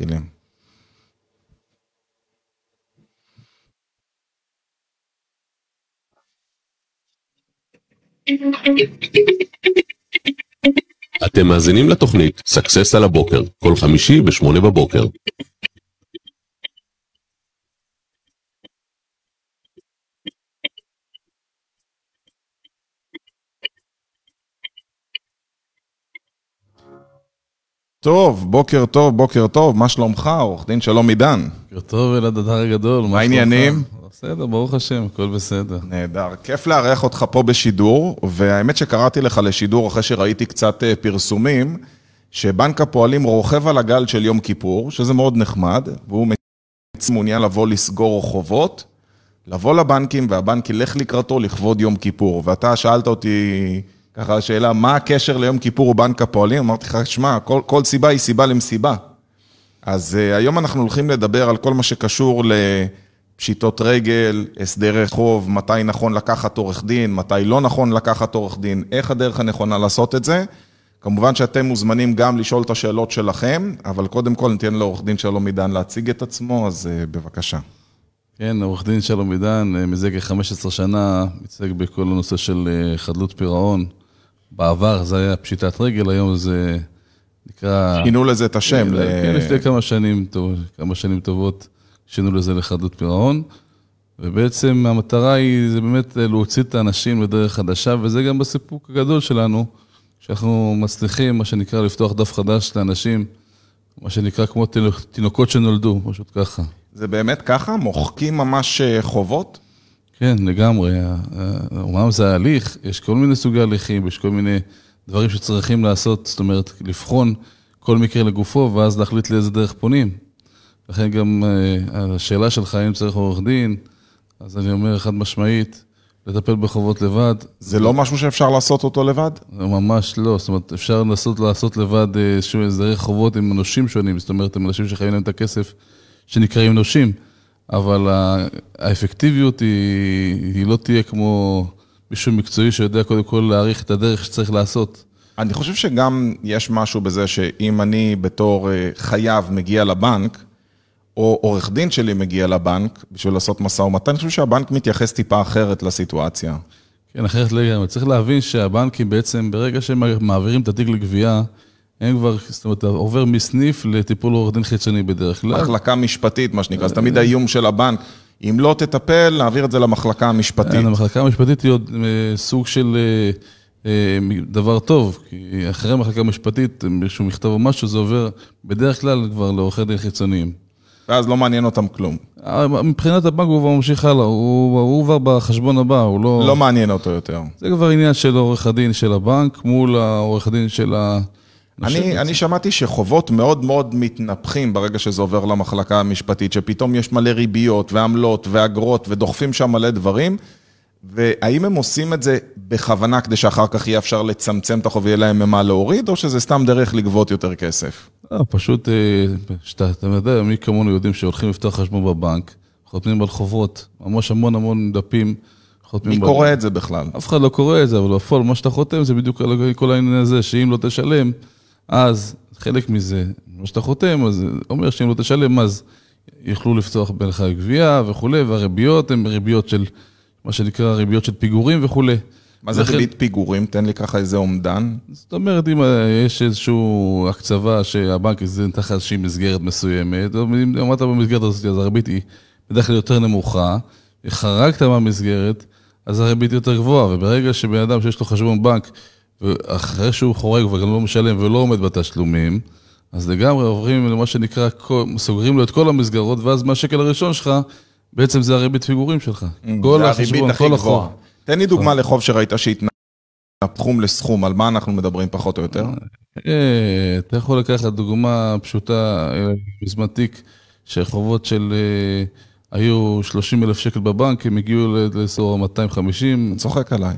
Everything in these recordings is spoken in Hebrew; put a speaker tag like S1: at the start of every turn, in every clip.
S1: מתחילים.
S2: אתם מאזינים לתוכנית Success על הבוקר, כל חמישי ב-8 בבוקר.
S1: טוב, בוקר טוב, בוקר טוב, מה שלומך, עורך דין שלום עידן?
S3: בוקר טוב, אלעד הדר הגדול.
S1: מה העניינים?
S3: בסדר, ברוך השם, הכל בסדר.
S1: נהדר, כיף לארח אותך פה בשידור, והאמת שקראתי לך לשידור אחרי שראיתי קצת אה, פרסומים, שבנק הפועלים רוכב על הגל של יום כיפור, שזה מאוד נחמד, והוא מעוניין לבוא לסגור חובות, לבוא לבנקים, והבנק ילך לקראתו לכבוד יום כיפור. ואתה שאלת אותי, ככה השאלה, מה הקשר ליום כיפור ובנק הפועלים? אמרתי לך, שמע, כל, כל סיבה היא סיבה למסיבה. אז uh, היום אנחנו הולכים לדבר על כל מה שקשור לפשיטות רגל, הסדרי חוב, מתי נכון לקחת עורך דין, מתי לא נכון לקחת עורך דין, איך הדרך הנכונה לעשות את זה. כמובן שאתם מוזמנים גם לשאול את השאלות שלכם, אבל קודם כל ניתן לעורך דין שלום עידן להציג את עצמו, אז uh, בבקשה.
S3: כן, עורך דין שלום עידן, אה, מזה כ-15 שנה, מתעסק בכל הנושא של חדלות פירעון. בעבר זה היה פשיטת רגל, היום זה נקרא...
S1: שינו לזה את השם.
S3: כן, ל... כן, לפני כמה שנים, טוב, כמה שנים טובות, שינו לזה לחדלות פירעון. ובעצם המטרה היא, זה באמת להוציא את האנשים לדרך חדשה, וזה גם בסיפוק הגדול שלנו, שאנחנו מצליחים, מה שנקרא, לפתוח דף חדש לאנשים, מה שנקרא כמו תינוקות שנולדו, פשוט ככה.
S1: זה באמת ככה? מוחקים ממש אה, חובות?
S3: כן, לגמרי. אומנם זה הליך, יש כל מיני סוגי הליכים, יש כל מיני דברים שצריכים לעשות, זאת אומרת, לבחון כל מקרה לגופו, ואז להחליט לאיזה דרך פונים. לכן גם אה, השאלה שלך, האם צריך עורך דין, אז אני אומר חד משמעית, לטפל בחובות לבד.
S1: זה לא משהו שאפשר לעשות אותו לבד?
S3: ממש לא, זאת אומרת, אפשר לנסות לעשות לבד איזשהו הסדרי חובות עם אנושים שונים, זאת אומרת, עם אנשים שחיים להם את הכסף, שנקראים נושים. אבל האפקטיביות היא, היא לא תהיה כמו מישהו מקצועי שיודע קודם כל להעריך את הדרך שצריך לעשות.
S1: אני חושב שגם יש משהו בזה שאם אני בתור אה, חייב מגיע לבנק, או עורך דין שלי מגיע לבנק בשביל לעשות משא ומתן, אני חושב שהבנק מתייחס טיפה אחרת לסיטואציה.
S3: כן, אחרת לגמרי. צריך להבין שהבנקים בעצם, ברגע שהם מעבירים את התיק לגבייה, הם כבר, זאת אומרת, עובר מסניף לטיפול עורך דין חיצוני בדרך כלל.
S1: מחלקה משפטית, מה שנקרא, זה תמיד האיום של הבנק. אם לא תטפל, נעביר את זה למחלקה המשפטית.
S3: כן, המחלקה המשפטית היא עוד אה, סוג של אה, אה, דבר טוב, כי אחרי המחלקה המשפטית, איזשהו מכתב או משהו, זה עובר בדרך כלל כבר לעורכי דין חיצוניים.
S1: ואז לא מעניין אותם כלום.
S3: מבחינת הבנק הוא כבר ממשיך הלאה, הוא, הוא כבר בחשבון הבא, הוא לא...
S1: לא מעניין אותו יותר.
S3: זה כבר עניין של עורך הדין של הבנק מול העורך הדין של ה...
S1: אני, אני שמעתי שחובות מאוד מאוד מתנפחים ברגע שזה עובר למחלקה המשפטית, שפתאום יש מלא ריביות ועמלות ואגרות ודוחפים שם מלא דברים, והאם הם עושים את זה בכוונה כדי שאחר כך יהיה אפשר לצמצם את החוב ויהיה להם ממה להוריד, או שזה סתם דרך לגבות יותר כסף?
S3: לא, פשוט, אה, שאתה, אתה יודע, מי כמונו יודעים שהולכים לפתוח חשבון בבנק, חותמים על חובות, ממש המון המון דפים.
S1: מי קורא את זה בכלל?
S3: אף אחד לא קורא את זה, אבל בפועל מה שאתה חותם זה בדיוק כל העניין הזה, שאם לא תשלם, אז חלק מזה, מה שאתה חותם, אז אומר שאם לא תשלם, אז יוכלו לפתוח בינך גבייה וכולי, והריביות הן ריביות של, מה שנקרא ריביות של פיגורים וכולי.
S1: מה זה ריבית פיגורים? תן לי ככה איזה אומדן.
S3: זאת אומרת, אם יש איזושהי הקצבה שהבנק נתן לך איזושהי מסגרת מסוימת, אם עמדת במסגרת הזאת, אז הריבית היא בדרך כלל יותר נמוכה, חרגת מהמסגרת, אז הריבית יותר גבוהה, וברגע שבן אדם שיש לו חשבון בנק, ואחרי שהוא חורג וגם לא משלם ולא עומד בתשלומים, אז לגמרי עוברים למה שנקרא, סוגרים לו את כל המסגרות, ואז מהשקל הראשון שלך, בעצם זה הריבית פיגורים שלך.
S1: Mm, כל החשבון, כל החוב. תן לי דוגמה לחוב שראית שהתנפחום לסכום, על מה אנחנו מדברים פחות או יותר?
S3: אה, אתה יכול לקחת דוגמה פשוטה, בזמן תיק, שחובות של... אה, היו 30 אלף שקל בבנק, הם הגיעו לאזור 250.
S1: צוחק עליי.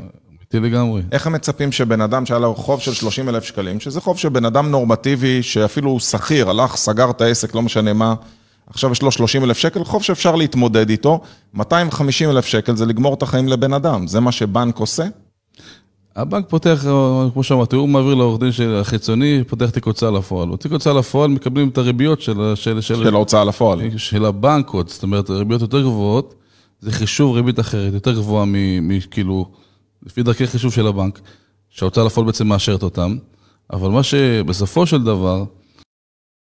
S3: אמיתי לגמרי.
S1: איך הם מצפים שבן אדם שהיה לו חוב של 30 אלף שקלים, שזה חוב של בן אדם נורמטיבי, שאפילו הוא שכיר, הלך, סגר את העסק, לא משנה מה, עכשיו יש לו 30 אלף שקל, חוב שאפשר להתמודד איתו, 250 אלף שקל זה לגמור את החיים לבן אדם, זה מה שבנק עושה?
S3: הבנק פותח, כמו שאמרתי, הוא מעביר לעורך דין החיצוני, פותח תיק הוצאה לפועל. בתיק הוצאה לפועל מקבלים את הריביות של, של, של,
S1: של ההוצאה לפועל.
S3: של הבנק עוד, זאת אומרת, ריביות יותר גבוהות, זה חישוב ריבית אחרת, יותר גבוהה מכאילו, לפי דרכי חישוב של הבנק, שההוצאה לפועל בעצם מאשרת אותם, אבל מה שבסופו של דבר,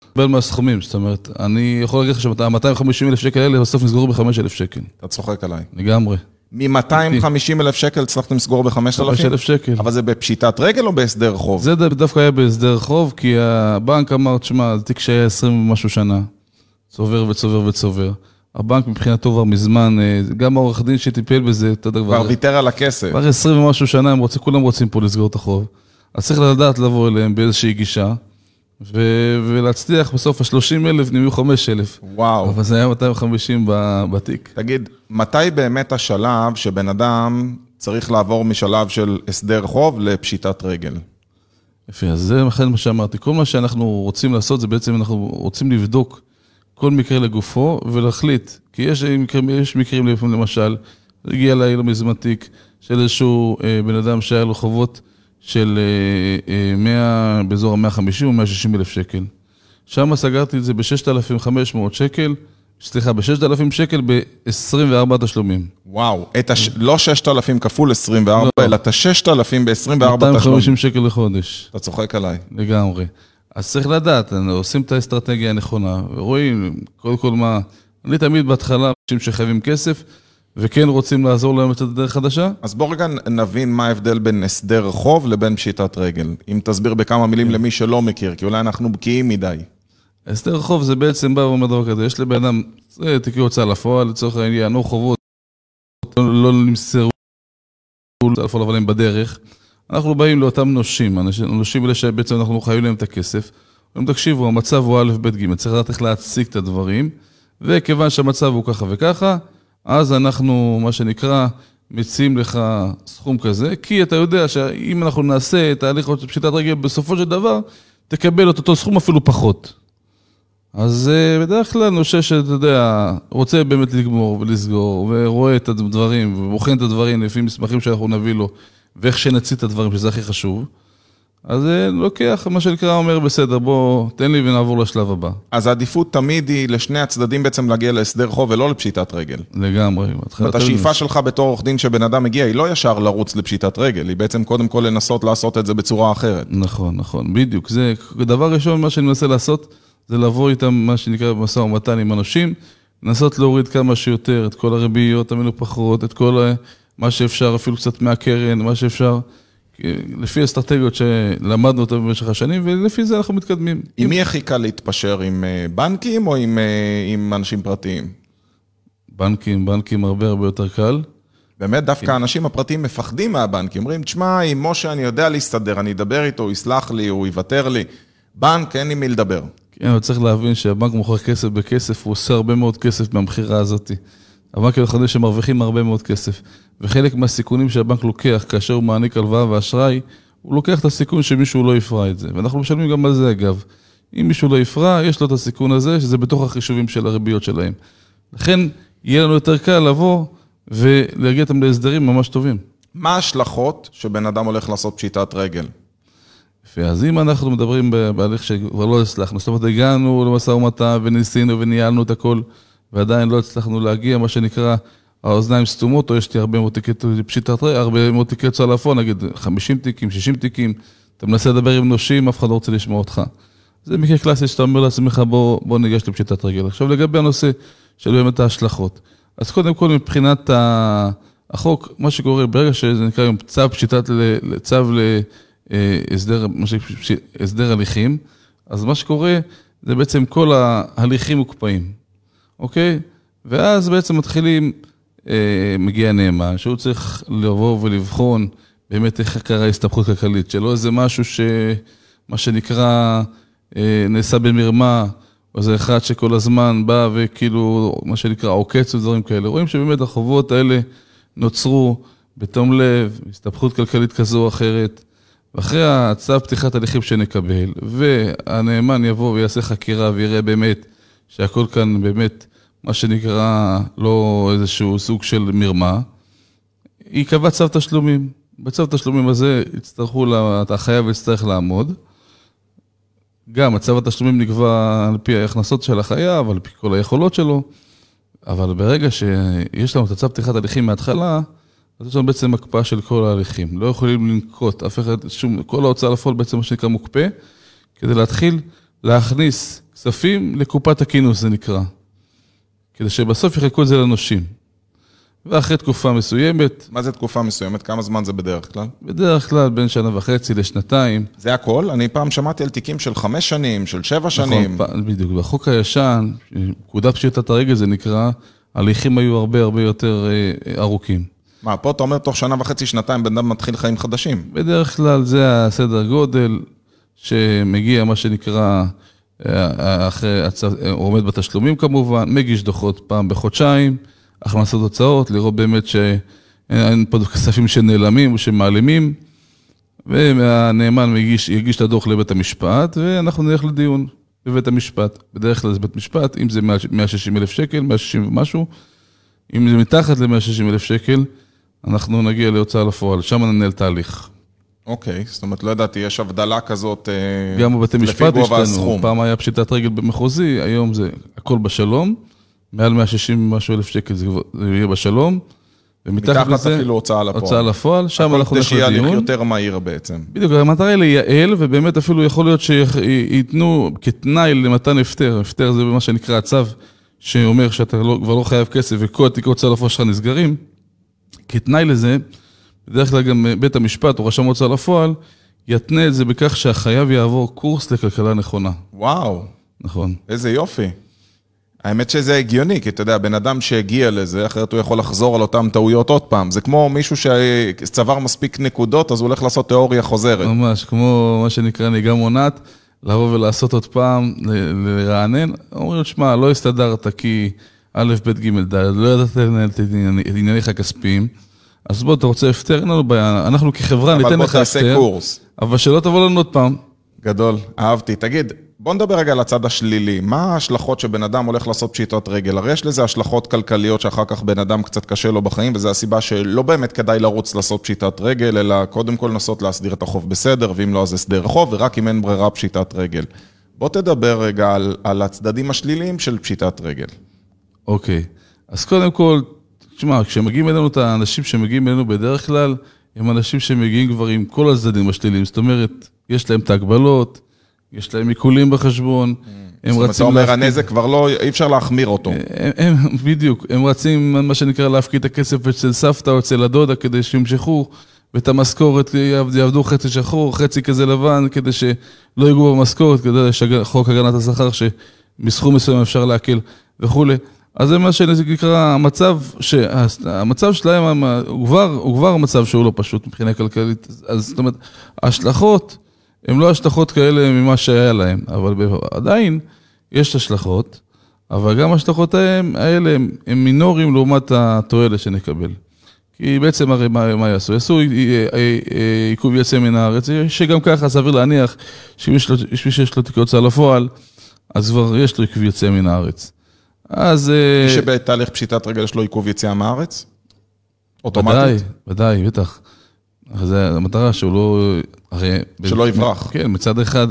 S3: מקבל מהסכומים, זאת אומרת, אני יכול להגיד לך שה-250 אלף שקל האלה בסוף נסגרו ב-5 אלף שקל.
S1: אתה צוחק עליי.
S3: לגמרי.
S1: מ-250 אלף שקל הצלחתם לסגור ב-5,000?
S3: 5,000 שקל.
S1: אבל זה בפשיטת רגל או בהסדר חוב?
S3: זה דווקא היה בהסדר חוב, כי הבנק אמר, תשמע, זה תיק שהיה 20 ומשהו שנה, צובר וצובר וצובר. הבנק מבחינתו כבר מזמן, אה, גם העורך דין שטיפל בזה, אתה יודע,
S1: כבר ויתר על הכסף.
S3: כבר 20 ומשהו שנה, הם רוצים, כולם רוצים פה לסגור את החוב. אז צריך לדעת לבוא אליהם באיזושהי גישה, ו- ולהצליח בסוף ה-30 אלף נהיו 5 אלף.
S1: וואו.
S3: אבל זה היה 250 בתיק.
S1: תגיד, מתי באמת השלב שבן אדם צריך לעבור משלב של הסדר חוב לפשיטת רגל?
S3: יפה, אז זה לכן מה שאמרתי. כל מה שאנחנו רוצים לעשות זה בעצם אנחנו רוצים לבדוק כל מקרה לגופו ולהחליט. כי יש מקרים, יש מקרים למשל, הגיע אליי לא מזמן תיק של איזשהו אה, בן אדם שהיה לו חובות של 100, אה, באזור ה-150 או 160 אלף שקל. שם סגרתי את זה ב-6,500 שקל, סליחה, ב-6,000 שקל ב-24 תשלומים.
S1: וואו, את הש... לא 6,000 כפול 24, לא. אלא את ה-6,000 ב-24 תשלומים.
S3: 250 שקל לחודש.
S1: אתה צוחק עליי.
S3: לגמרי. אז צריך לדעת, עושים את האסטרטגיה הנכונה, ורואים, קודם כל מה, אני תמיד בהתחלה, אנשים שחייבים כסף, וכן רוצים לעזור להם לצאת לדרך חדשה?
S1: אז בוא רגע נבין מה ההבדל בין הסדר חוב לבין פשיטת רגל. אם תסביר בכמה מילים למי שלא מכיר, כי אולי אנחנו בקיאים מדי.
S3: הסדר חוב זה בעצם בא ואומר דבר כזה, יש לבן אדם, תיקי הוצאה לפועל, לצורך העניין, או חובות, לא נמסרו לפועל, אבל הם בדרך. אנחנו באים לאותם נושים, הנושים האלה שבעצם אנחנו חייבים להם את הכסף. אומרים, תקשיבו, המצב הוא א', ב', ג', צריך לדעת איך להציג את הדברים, וכיוון שהמצב הוא ככה וככה, אז אנחנו, מה שנקרא, מציעים לך סכום כזה, כי אתה יודע שאם אנחנו נעשה את ההליך של פשיטת רגל, בסופו של דבר, תקבל את אותו סכום אפילו פחות. אז אה, בדרך כלל נושה שאתה יודע, רוצה באמת לגמור ולסגור, ורואה את הדברים, ובוחן את הדברים לפי מסמכים שאנחנו נביא לו, ואיך שנציג את הדברים, שזה הכי חשוב. אז אה, לוקח, מה שנקרא, אומר, בסדר, בוא, תן לי ונעבור לשלב הבא.
S1: אז העדיפות תמיד היא לשני הצדדים בעצם להגיע להסדר חוב ולא לפשיטת רגל.
S3: לגמרי.
S1: זאת השאיפה שלך בתור עורך דין שבן אדם מגיע, היא לא ישר לרוץ לפשיטת רגל, היא בעצם קודם כל לנסות לעשות את זה בצורה אחרת.
S3: נכון, נכון, בדיוק. זה, דבר ראשון, מה שאני מנסה לעשות, זה לבוא איתם, מה שנקרא, במשא ומתן עם אנשים, לנסות להוריד כמה שיותר את כל הריביות המנופחות, את כל מה שאפשר, אפילו קצת מהקרן, מה שאפשר. לפי אסטרטגיות שלמדנו אותן במשך השנים, ולפי זה אנחנו מתקדמים.
S1: עם מי הכי קל להתפשר, עם אה, בנקים או עם, אה, עם אנשים פרטיים?
S3: בנקים, בנקים הרבה הרבה יותר קל.
S1: באמת, דווקא האנשים הפרטיים מפחדים מהבנקים. אומרים, תשמע, עם משה אני יודע להסתדר, אני אדבר איתו, הוא יסלח לי, הוא יוותר לי. בנק, אין עם מי לדבר.
S3: כן, אבל צריך להבין שהבנק מוכר כסף בכסף, הוא עושה הרבה מאוד כסף מהמכירה הזאת. הבנקים החדשים שמרוויחים הרבה מאוד כסף. וחלק מהסיכונים שהבנק לוקח כאשר הוא מעניק הלוואה ואשראי, הוא לוקח את הסיכון שמישהו לא יפרע את זה. ואנחנו משלמים גם על זה אגב. אם מישהו לא יפרע, יש לו את הסיכון הזה, שזה בתוך החישובים של הריביות שלהם. לכן, יהיה לנו יותר קל לבוא ולהגיע אותם להסדרים ממש טובים.
S1: מה ההשלכות שבן אדם הולך לעשות פשיטת רגל?
S3: יפה, אז אם אנחנו מדברים בהליך שכבר לא הצלחנו, זאת אומרת, הגענו למשא ומתן וניסינו וניהלנו את הכל, ועדיין לא הצלחנו להגיע, מה שנקרא, האוזניים סתומות, או יש לי הרבה מאוד תיקי פשיטת רגל, הרבה מאוד תיקי לפועל, נגיד 50 תיקים, 60 תיקים, אתה מנסה לדבר עם נושים, אף אחד לא רוצה לשמוע אותך. זה מקרה קלאסי שאתה אומר לעצמך, בוא, בוא ניגש לפשיטת רגל. עכשיו לגבי הנושא של באמת ההשלכות. אז קודם כל מבחינת החוק, מה שקורה, ברגע שזה נקרא היום צו פשיטת, צו להסדר הסדר הליכים, אז מה שקורה זה בעצם כל ההליכים מוקפאים, אוקיי? ואז בעצם מתחילים אה, מגיע נאמן, שהוא צריך לבוא ולבחון באמת איך קרה הסתבכות כלכלית, שלא איזה משהו ש... מה שנקרא, אה, נעשה במרמה, או איזה אחד שכל הזמן בא וכאילו, מה שנקרא, עוקץ ודברים כאלה. רואים שבאמת החובות האלה נוצרו בתום לב, הסתבכות כלכלית כזו או אחרת, ואחרי הצו פתיחת הליכים שנקבל, והנאמן יבוא ויעשה חקירה ויראה באמת שהכל כאן באמת מה שנקרא לא איזשהו סוג של מרמה, ייקבע צו תשלומים. בצו התשלומים הזה יצטרכו, לה- החייב יצטרך לעמוד. גם צו התשלומים נקבע על פי ההכנסות של החייב, על פי כל היכולות שלו, אבל ברגע שיש לנו את הצו פתיחת הליכים מההתחלה, אז יש לנו בעצם הקפאה של כל ההליכים. לא יכולים לנקוט אף אחד, שום, כל ההוצאה לפועל בעצם מה שנקרא מוקפא, כדי להתחיל להכניס כספים לקופת הכינוס, זה נקרא. כדי שבסוף יחלקו את זה לנושים. ואחרי תקופה מסוימת,
S1: מה זה תקופה מסוימת? כמה זמן זה בדרך כלל?
S3: בדרך כלל בין שנה וחצי לשנתיים,
S1: זה הכל? אני פעם שמעתי על תיקים של חמש שנים, של שבע שנים.
S3: נכון, בדיוק. בחוק הישן, פקודת פשיטת הרגל זה נקרא, ההליכים היו הרבה הרבה יותר אה, ארוכים.
S1: מה, פה אתה אומר תוך שנה וחצי, שנתיים, בן אדם מתחיל חיים חדשים.
S3: בדרך כלל זה הסדר גודל שמגיע, מה שנקרא, אה, אחרי, הצו- אה, הוא עומד בתשלומים כמובן, מגיש דוחות פעם בחודשיים, הכנסות הוצאות, לראות באמת שאין פה כספים שנעלמים או שמעלימים, והנאמן מגיש, יגיש את הדוח לבית המשפט, ואנחנו נלך לדיון בבית המשפט. בדרך כלל זה בית משפט, אם זה 160 אלף שקל, 160 ומשהו, אם זה מתחת ל-160 אלף שקל, אנחנו נגיע להוצאה לפועל, שם ננהל תהליך.
S1: אוקיי, זאת אומרת, לא ידעתי, יש הבדלה כזאת אה,
S3: גם בבתי משפט
S1: לפי גובה
S3: השתנו. פעם היה פשיטת רגל במחוזי, היום זה הכל בשלום, מעל 160 ומשהו אלף שקל זה יהיה בשלום, ומתחת
S1: מתחת
S3: לזה,
S1: אפילו הוצאה לפועל.
S3: הוצאה לפועל, שם
S1: הכל
S3: אנחנו
S1: כדי
S3: נלך
S1: שיהיה הליך
S3: לדיון.
S1: יותר מהיר בעצם.
S3: בדיוק, המטרה היא לייעל, ובאמת אפילו יכול להיות שייתנו כתנאי למתן הפטר, הפטר זה מה שנקרא הצו, שאומר שאתה לא, כבר לא חייב כסף וכל תיק הוצאה לפועל שלך נסגרים, כתנאי לזה, בדרך כלל גם בית המשפט או רשם הוצאה לפועל, יתנה את זה בכך שהחייב יעבור קורס לכלכלה נכונה.
S1: וואו,
S3: נכון.
S1: איזה יופי. האמת שזה הגיוני, כי אתה יודע, בן אדם שהגיע לזה, אחרת הוא יכול לחזור על אותן טעויות עוד פעם. זה כמו מישהו שצבר מספיק נקודות, אז הוא הולך לעשות תיאוריה חוזרת.
S3: ממש, כמו מה שנקרא נהיגה מונעת, לבוא ולעשות עוד פעם, לרענן. אומרים, שמע, לא הסתדרת כי א', ב', ג', ד', לא ידעת לנהל את ענייניך הכספיים, אז בוא, אתה רוצה הפטר, אין לנו בעיה, אנחנו כחברה
S1: אבל
S3: ניתן
S1: בוא
S3: לך
S1: תעשה
S3: הפטר,
S1: קורס.
S3: אבל שלא תבוא לנו עוד פעם.
S1: גדול, אהבתי. תגיד, בוא נדבר רגע על הצד השלילי. מה ההשלכות שבן אדם הולך לעשות פשיטות רגל? הרי יש לזה השלכות כלכליות שאחר כך בן אדם קצת קשה לו בחיים, וזו הסיבה שלא באמת כדאי לרוץ לעשות פשיטת רגל, אלא קודם כל לנסות להסדיר את החוב בסדר, ואם לא אז הסדר חוב, ורק אם אין ברירה פשיטת רגל. בוא תדבר רגע על, על הצדדים השליליים של פשיטת רגל.
S3: אוקיי, אז קודם כל, תשמע, כשמגיעים אלינו את האנשים שמגיעים אלינו בדרך כלל, הם אנשים שמגיעים כבר עם כל הצדדים השליליים, זאת אומרת, יש להם את ההגבלות, יש להם עיקולים בחשבון, הם
S1: זאת אומרת, אתה
S3: רצים
S1: אומר,
S3: להפקיד-
S1: הנזק כבר לא, אי אפשר להחמיר אותו.
S3: הם, הם, בדיוק, הם רצים, מה שנקרא, להפקיד את הכסף אצל סבתא או אצל הדודה כדי שימשכו, ואת המשכורת יעבד- יעבדו חצי שחור, חצי כזה לבן, כדי שלא ייגעו במשכורת, כדי שחוק הגנת השכר, שמסכום מסוים אפשר להקל וכולי. אז זה מה שנקרא המצב, שהמצב שלהם הוא כבר, הוא כבר מצב שהוא לא פשוט מבחינה כלכלית. אז זאת אומרת, ההשלכות הן לא השלכות כאלה ממה שהיה להם, אבל עדיין יש השלכות, אבל גם ההשלכות האלה הם מינוריים לעומת התועלת שנקבל. כי בעצם הרי מה, מה יעשו? יעשו עיכוב יציאה מן הארץ, שגם ככה סביר להניח שמי שיש לו תיק הוצאה לפועל, אז כבר יש לו עיכוב יציאה מן הארץ. אז... אה,
S1: מי שבתהליך פשיטת רגל יש לו עיכוב יציאה מהארץ?
S3: ודאי,
S1: אוטומטית?
S3: ודאי, בטח. אז זה המטרה שהוא לא... הרי...
S1: שלא יברח.
S3: כן, מצד אחד.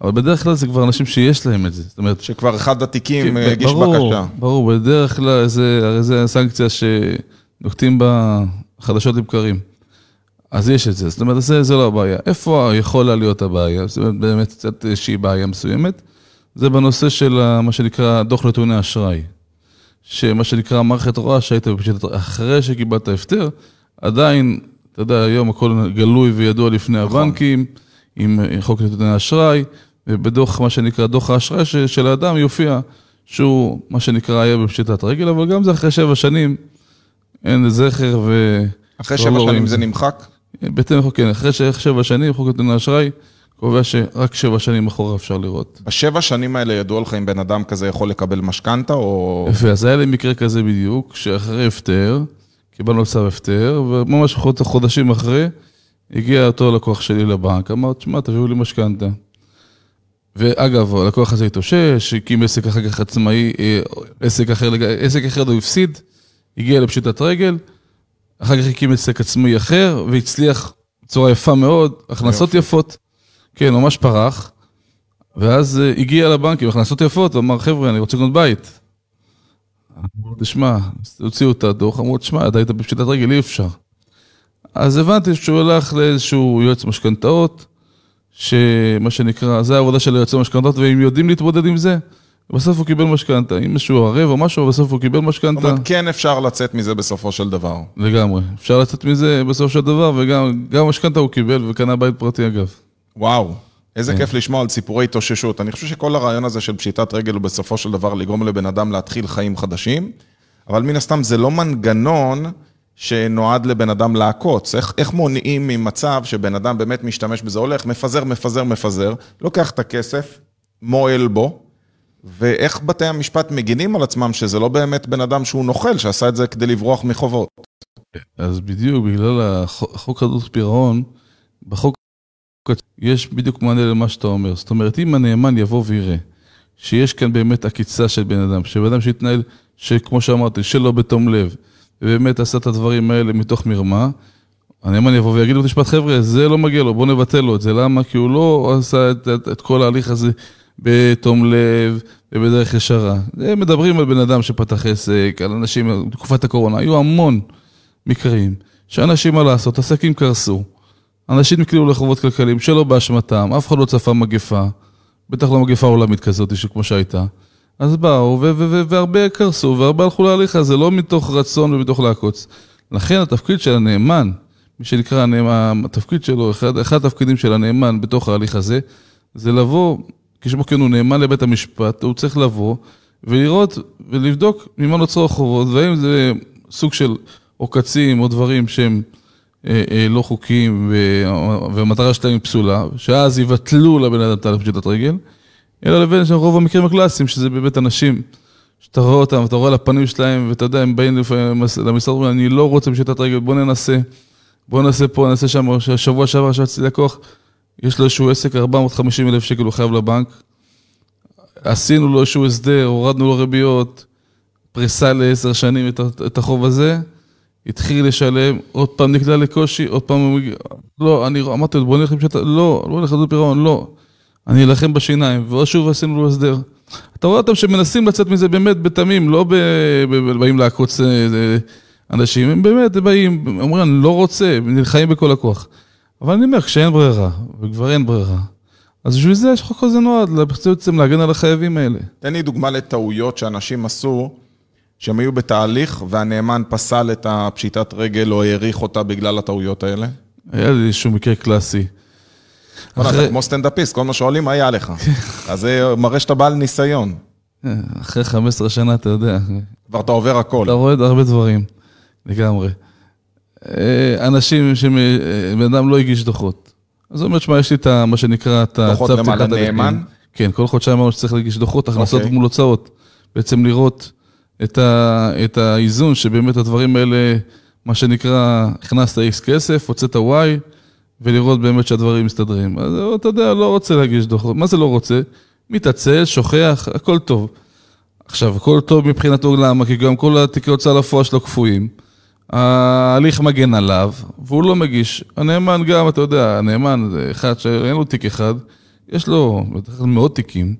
S3: אבל בדרך כלל זה כבר אנשים שיש להם את זה. זאת אומרת,
S1: שכבר אחד התיקים
S3: כן,
S1: אה, הגיש
S3: ברור,
S1: בקשה.
S3: ברור, בדרך כלל זה, הרי זה הסנקציה שנוקטים בה חדשות לבקרים. אז יש את זה, זאת אומרת, זה, זה לא הבעיה. איפה יכולה להיות הבעיה? זאת אומרת, באמת קצת איזושהי בעיה מסוימת. זה בנושא של מה שנקרא דוח נתוני אשראי. שמה שנקרא מערכת רואה שהיית בפשיטת, אחרי שקיבלת הפטר, עדיין, אתה יודע, היום הכל גלוי וידוע לפני
S1: נכון.
S3: הבנקים, עם חוק נתוני אשראי, ובדוח, מה שנקרא דוח האשראי של האדם יופיע שהוא, מה שנקרא, היה בפשיטת רגל, אבל גם זה אחרי שבע שנים, אין זכר ו...
S1: אחרי
S3: לא
S1: שבע
S3: רואים
S1: שנים זה. נמחק?
S3: בהתאם לחוק, כן, אחרי שבע שנים, חוק נתוני אשראי קובע שרק שבע שנים אחורה אפשר לראות.
S1: בשבע שנים האלה ידוע לך אם בן אדם כזה יכול לקבל משכנתה או...
S3: יפה, אז היה לי מקרה כזה בדיוק, שאחרי הפטר, קיבלנו צו הפטר, וממש חוד- חודשים אחרי, הגיע אותו לקוח שלי לבנק, אמר, תשמע, תביאו לי משכנתה. ואגב, הלקוח הזה התאושש, הקים עסק אחר כך עצמאי, אה, עסק אחר, עסק אחר הוא הפסיד, הגיע לפשיטת רגל, אחר כך הקים עסק עצמאי אחר, והצליח בצורה יפה מאוד, הכנסות. יפות. כן, ממש פרח. ואז אה, הגיע לבנק עם הכנסות יפות, ואמר, חבר'ה, אני רוצה לקנות בית. אמרו לו, תשמע, הוציאו את הדוח, אמרו, תשמע, אתה היית בפשיטת רגל, אי אפשר. אז הבנתי שהוא הלך לאיזשהו יועץ משכנתאות, שמה שנקרא, זה העבודה של יועצי משכנתאות, והם יודעים להתמודד עם זה. בסוף הוא קיבל משכנתה, אם מישהו ערב או משהו, בסוף הוא קיבל
S1: זאת
S3: משכנתה.
S1: אומרת, כן אפשר לצאת מזה בסופו של דבר.
S3: לגמרי. אפשר לצאת מזה בסופו של דבר, וגם גם משכנתה הוא קיבל וקנה בית פרטי אגב.
S1: וואו, איזה
S3: כן.
S1: כיף לשמוע על סיפורי התאוששות. אני חושב שכל הרעיון הזה של פשיטת רגל הוא בסופו של דבר לגרום לבן אדם להתחיל חיים חדשים, אבל מן הסתם זה לא מנגנון שנועד לבן אדם לעקוץ. איך, איך מונעים ממצב שבן אדם באמת משתמש בזה, הולך, מפזר, מפזר, מפזר, לוקח את הכסף, מועל בו, ואיך בתי המשפט מגינים על עצמם שזה לא באמת בן אדם שהוא נוכל, שעשה את זה כדי לברוח מחובות.
S3: אז בדיוק, בגלל החוק חוק חדלות פירעון, בחוק יש בדיוק מענה למה שאתה אומר. זאת אומרת, אם הנאמן יבוא ויראה שיש כאן באמת עקיצה של בן אדם, שבן אדם שהתנהל, שכמו שאמרתי, שלא בתום לב, ובאמת עשה את הדברים האלה מתוך מרמה, הנאמן יבוא ויגיד בבית משפט, חבר'ה, זה לא מגיע לו, בואו נבטל לו את זה. למה? כי הוא לא עשה את, את, את כל ההליך הזה בתום לב ובדרך ישרה. הם מדברים על בן אדם שפתח עסק, על אנשים, בתקופת הקורונה, היו המון מקרים שאנשים, מה לעשות, עסקים קרסו, אנשים נקלעו לחובות כלכליים שלא באשמתם, אף אחד לא צפה מגפה, בטח לא מגפה עולמית כזאת כמו שהייתה. אז באו, והרבה קרסו, והרבה הלכו להליך הזה, לא מתוך רצון ומתוך לעקוץ. לכן התפקיד של הנאמן, מי שנקרא הנאמן, התפקיד שלו, אחד, אחד התפקידים של הנאמן בתוך ההליך הזה, זה לבוא, כשמו כן הוא נאמן לבית המשפט, הוא צריך לבוא ולראות ולבדוק ממה נוצרו החובות, והאם זה סוג של עוקצים או דברים שהם לא חוקיים והמטרה שלהם היא פסולה, שאז יבטלו לבן אדם תהליך פשיטת רגל, אלא לבין רוב המקרים הקלאסיים, שזה באמת אנשים שאתה רואה אותם, אתה רואה על הפנים שלהם, ואתה יודע, הם באים לפעמים למשרד, אומרים, אני לא רוצה פשיטת רגל, בוא ננסה, בוא ננסה פה, ננסה שם, שבוע שעבר שבתי לקוח, יש לו איזשהו עסק, 450 אלף שקל הוא חייב לבנק, עשינו לו איזשהו הסדר, הורדנו לו ריביות, פריסה לעשר שנים את החוב הזה, התחיל לשלם, עוד פעם נקלע לקושי, עוד פעם הוא מגיע, לא, אני אמרתי לו, בוא נלך לפשיטת, לא, לא נלך לדוד פירעון, לא, אני אלחם בשיניים, ועוד שוב עשינו לו הסדר. אתה רואה אותם שמנסים לצאת מזה באמת בתמים, לא באים לעקוץ אה, אנשים, הם באמת באים, אומרים, אני לא רוצה, נלחמים בכל הכוח. אבל אני אומר, כשאין ברירה, וכבר אין ברירה, אז בשביל זה יש חוק כזה נועד, בעצם להגן על החייבים האלה.
S1: תן לי דוגמה לטעויות שאנשים עשו, שהם היו בתהליך והנאמן פסל את הפשיטת רגל או האריך אותה בגלל הטעויות האלה.
S3: היה לי איזשהו מקרה קלאסי. אחרי-
S1: אתה כמו סטנדאפיסט, כל מה שואלים, מה היה לך? אז זה מראה שאתה בעל ניסיון.
S3: אחרי 15 שנה, אתה יודע,
S1: כבר אתה עובר הכל.
S3: אתה רואה הרבה דברים, לגמרי. אה, אנשים שבן אדם לא הגיש דוחות. אז הוא אומר, שמע, יש לי את מה שנקרא, את
S1: דוחות
S3: הצו פתיחת
S1: לנאמן?
S3: הליכים. כן, כל חודשיים אמרנו שצריך להגיש דוחות, הכנסות
S1: אוקיי.
S3: מול הוצאות. בעצם לראות את, ה, את האיזון, שבאמת הדברים האלה, מה שנקרא, הכנסת X כסף, הוצאת Y, ולראות באמת שהדברים מסתדרים. אז אתה יודע, לא רוצה להגיש דוחות. מה זה לא רוצה? מתעצל, שוכח, הכל טוב. עכשיו, הכל טוב מבחינתו, למה? כי גם כל התיקי הוצאה לפועל שלו קפואים. ההליך מגן עליו, והוא לא מגיש. הנאמן גם, אתה יודע, הנאמן זה אחד שאין לו תיק אחד, יש לו מאות תיקים.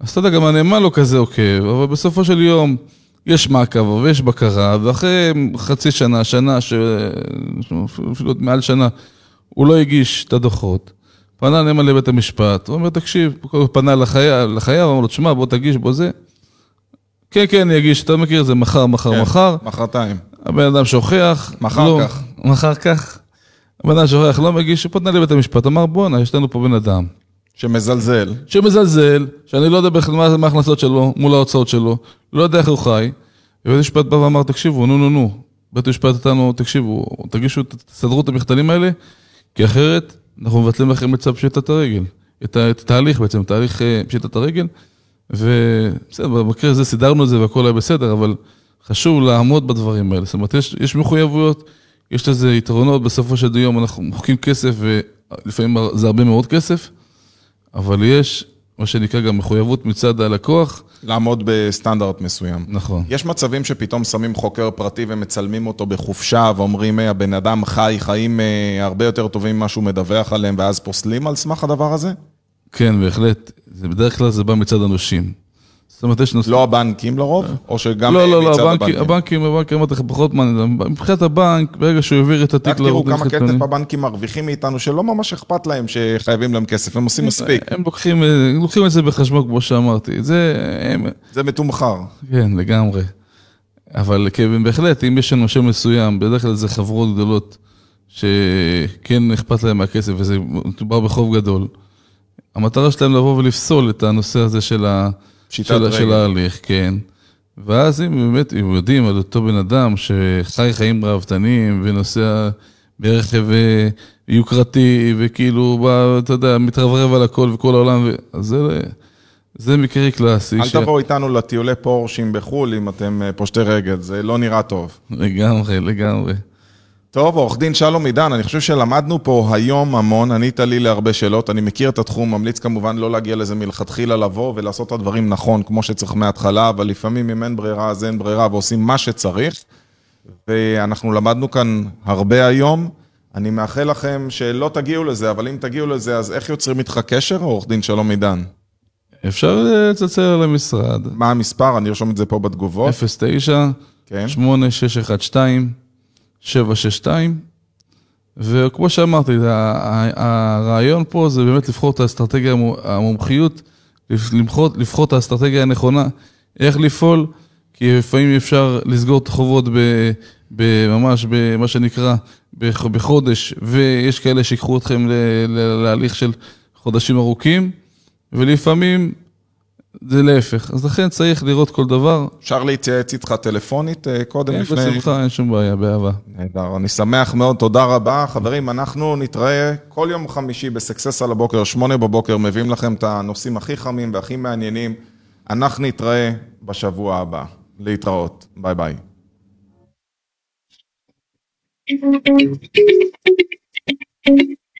S3: אז אתה יודע, גם הנאמן לא כזה עוקב, אבל בסופו של יום יש מעקב ויש בקרה, ואחרי חצי שנה, שנה, ש... אפילו עוד מעל שנה, הוא לא הגיש את הדוחות. פנה הנאמן לבית המשפט, הוא אומר, תקשיב, הוא פנה לחייב, לחייב, אמר לו, תשמע, בוא תגיש, בוא זה. כן, כן, אני אגיש, אתה מכיר את זה, מחר, מחר,
S1: כן,
S3: מחר.
S1: מחרתיים.
S3: הבן אדם שוכח.
S1: מחר
S3: לא,
S1: כך.
S3: מחר כך. הבן אדם שוכח, לא מגיש, הוא פנה לבית המשפט, אמר, בואנה, יש לנו פה בן אדם.
S1: שמזלזל.
S3: שמזלזל, שאני לא יודע בכלל מה ההכנסות שלו מול ההוצאות שלו, לא יודע איך הוא חי. ובית המשפט בא ואמר, תקשיבו, נו, נו, נו. בית המשפט נתנו, תקשיבו, תגישו, תסדרו את המכתלים האלה, כי אחרת אנחנו מבטלים לכם את צו פשיטת הרגל. את התהליך בעצם, תהליך אה, פשיטת הרגל. ובסדר, במקרה הזה סידרנו את זה והכל היה בסדר, אבל חשוב לעמוד בדברים האלה. זאת אומרת, יש, יש מחויבויות, יש לזה יתרונות, בסופו של יום אנחנו מוחקים כסף, ולפעמים זה הרבה מאוד כסף, אבל יש מה שנקרא גם מחויבות מצד הלקוח.
S1: לעמוד בסטנדרט מסוים.
S3: נכון.
S1: יש מצבים שפתאום שמים חוקר פרטי ומצלמים אותו בחופשה ואומרים, "היי, הבן אדם חי חיים אה, הרבה יותר טובים ממה שהוא מדווח עליהם, ואז פוסלים על סמך הדבר הזה?
S3: כן, בהחלט. זה בדרך כלל זה בא מצד הנושים. זאת אומרת, יש נושאים...
S1: לא הבנקים לרוב? או שגם
S3: לא,
S1: אה,
S3: לא, לא, הבנקים,
S1: הבנקים?
S3: הבנקים, אמרתי לך, פחות מעניין. מבחינת הבנק, ברגע שהוא העביר את התיק
S1: רק תראו כמה כסף הבנקים מרוויחים מאיתנו, שלא ממש אכפת להם שחייבים להם כסף, הם עושים מספיק.
S3: הם לוקחים, לוקחים את זה בחשבון, כמו שאמרתי. זה,
S1: זה מתומחר.
S3: כן, לגמרי. אבל כן, בהחלט, אם יש לנו שם מסוים, בדרך כלל זה חברות גדולות, שכן אכפת להם מהכסף, וזה מדובר בחוב גדול. המטרה שלהם לבוא ולפסול את הנושא הזה של, ה,
S1: פשיטת
S3: של, של
S1: רגל.
S3: ההליך, כן. ואז אם באמת, אם יודעים על אותו בן אדם שחי חיים ראוותניים ונוסע ברכב אה, יוקרתי, וכאילו, בא, אתה יודע, מתרברב על הכל וכל העולם, ו... אז זה, זה מקרה קלאסי.
S1: אל תבואו איתנו לטיולי פורשים בחו"ל אם אתם אה, פושטי רגל, זה לא נראה טוב.
S3: לגמרי, לגמרי.
S1: טוב, עורך דין שלום עידן, אני חושב שלמדנו פה היום המון, ענית לי להרבה שאלות, אני מכיר את התחום, ממליץ כמובן לא להגיע לזה מלכתחילה לבוא ולעשות את הדברים נכון, כמו שצריך מההתחלה, אבל לפעמים אם אין ברירה אז אין ברירה ועושים מה שצריך. ואנחנו למדנו כאן הרבה היום. אני מאחל לכם שלא תגיעו לזה, אבל אם תגיעו לזה, אז איך יוצרים איתך קשר, עורך דין שלום עידן?
S3: אפשר אה, לצלצל על המשרד,
S1: מה המספר? אני ארשום את זה פה בתגובות.
S3: 09
S1: כן.
S3: 8612 762 וכמו שאמרתי, הרעיון פה זה באמת לבחור את האסטרטגיה, המו- המומחיות, לבחור, לבחור את האסטרטגיה הנכונה, איך לפעול, כי לפעמים אפשר לסגור את החובות ב- ב- ממש במה שנקרא בח- בחודש, ויש כאלה שיקחו אתכם להליך של חודשים ארוכים, ולפעמים זה להפך. אז לכן צריך לראות כל דבר.
S1: אפשר להתייעץ איתך טלפונית אה, קודם
S3: כן,
S1: לפני...
S3: בשמחה, אין שום בעיה, באהבה.
S1: נהדר, אני שמח מאוד, תודה רבה. חברים, אנחנו נתראה כל יום חמישי בסקסס על הבוקר, שמונה בבוקר, מביאים לכם את הנושאים הכי חמים והכי מעניינים. אנחנו נתראה בשבוע הבא. להתראות, ביי ביי.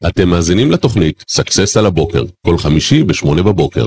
S2: אתם מאזינים לתוכנית Success על הבוקר, כל חמישי ב-8 בבוקר.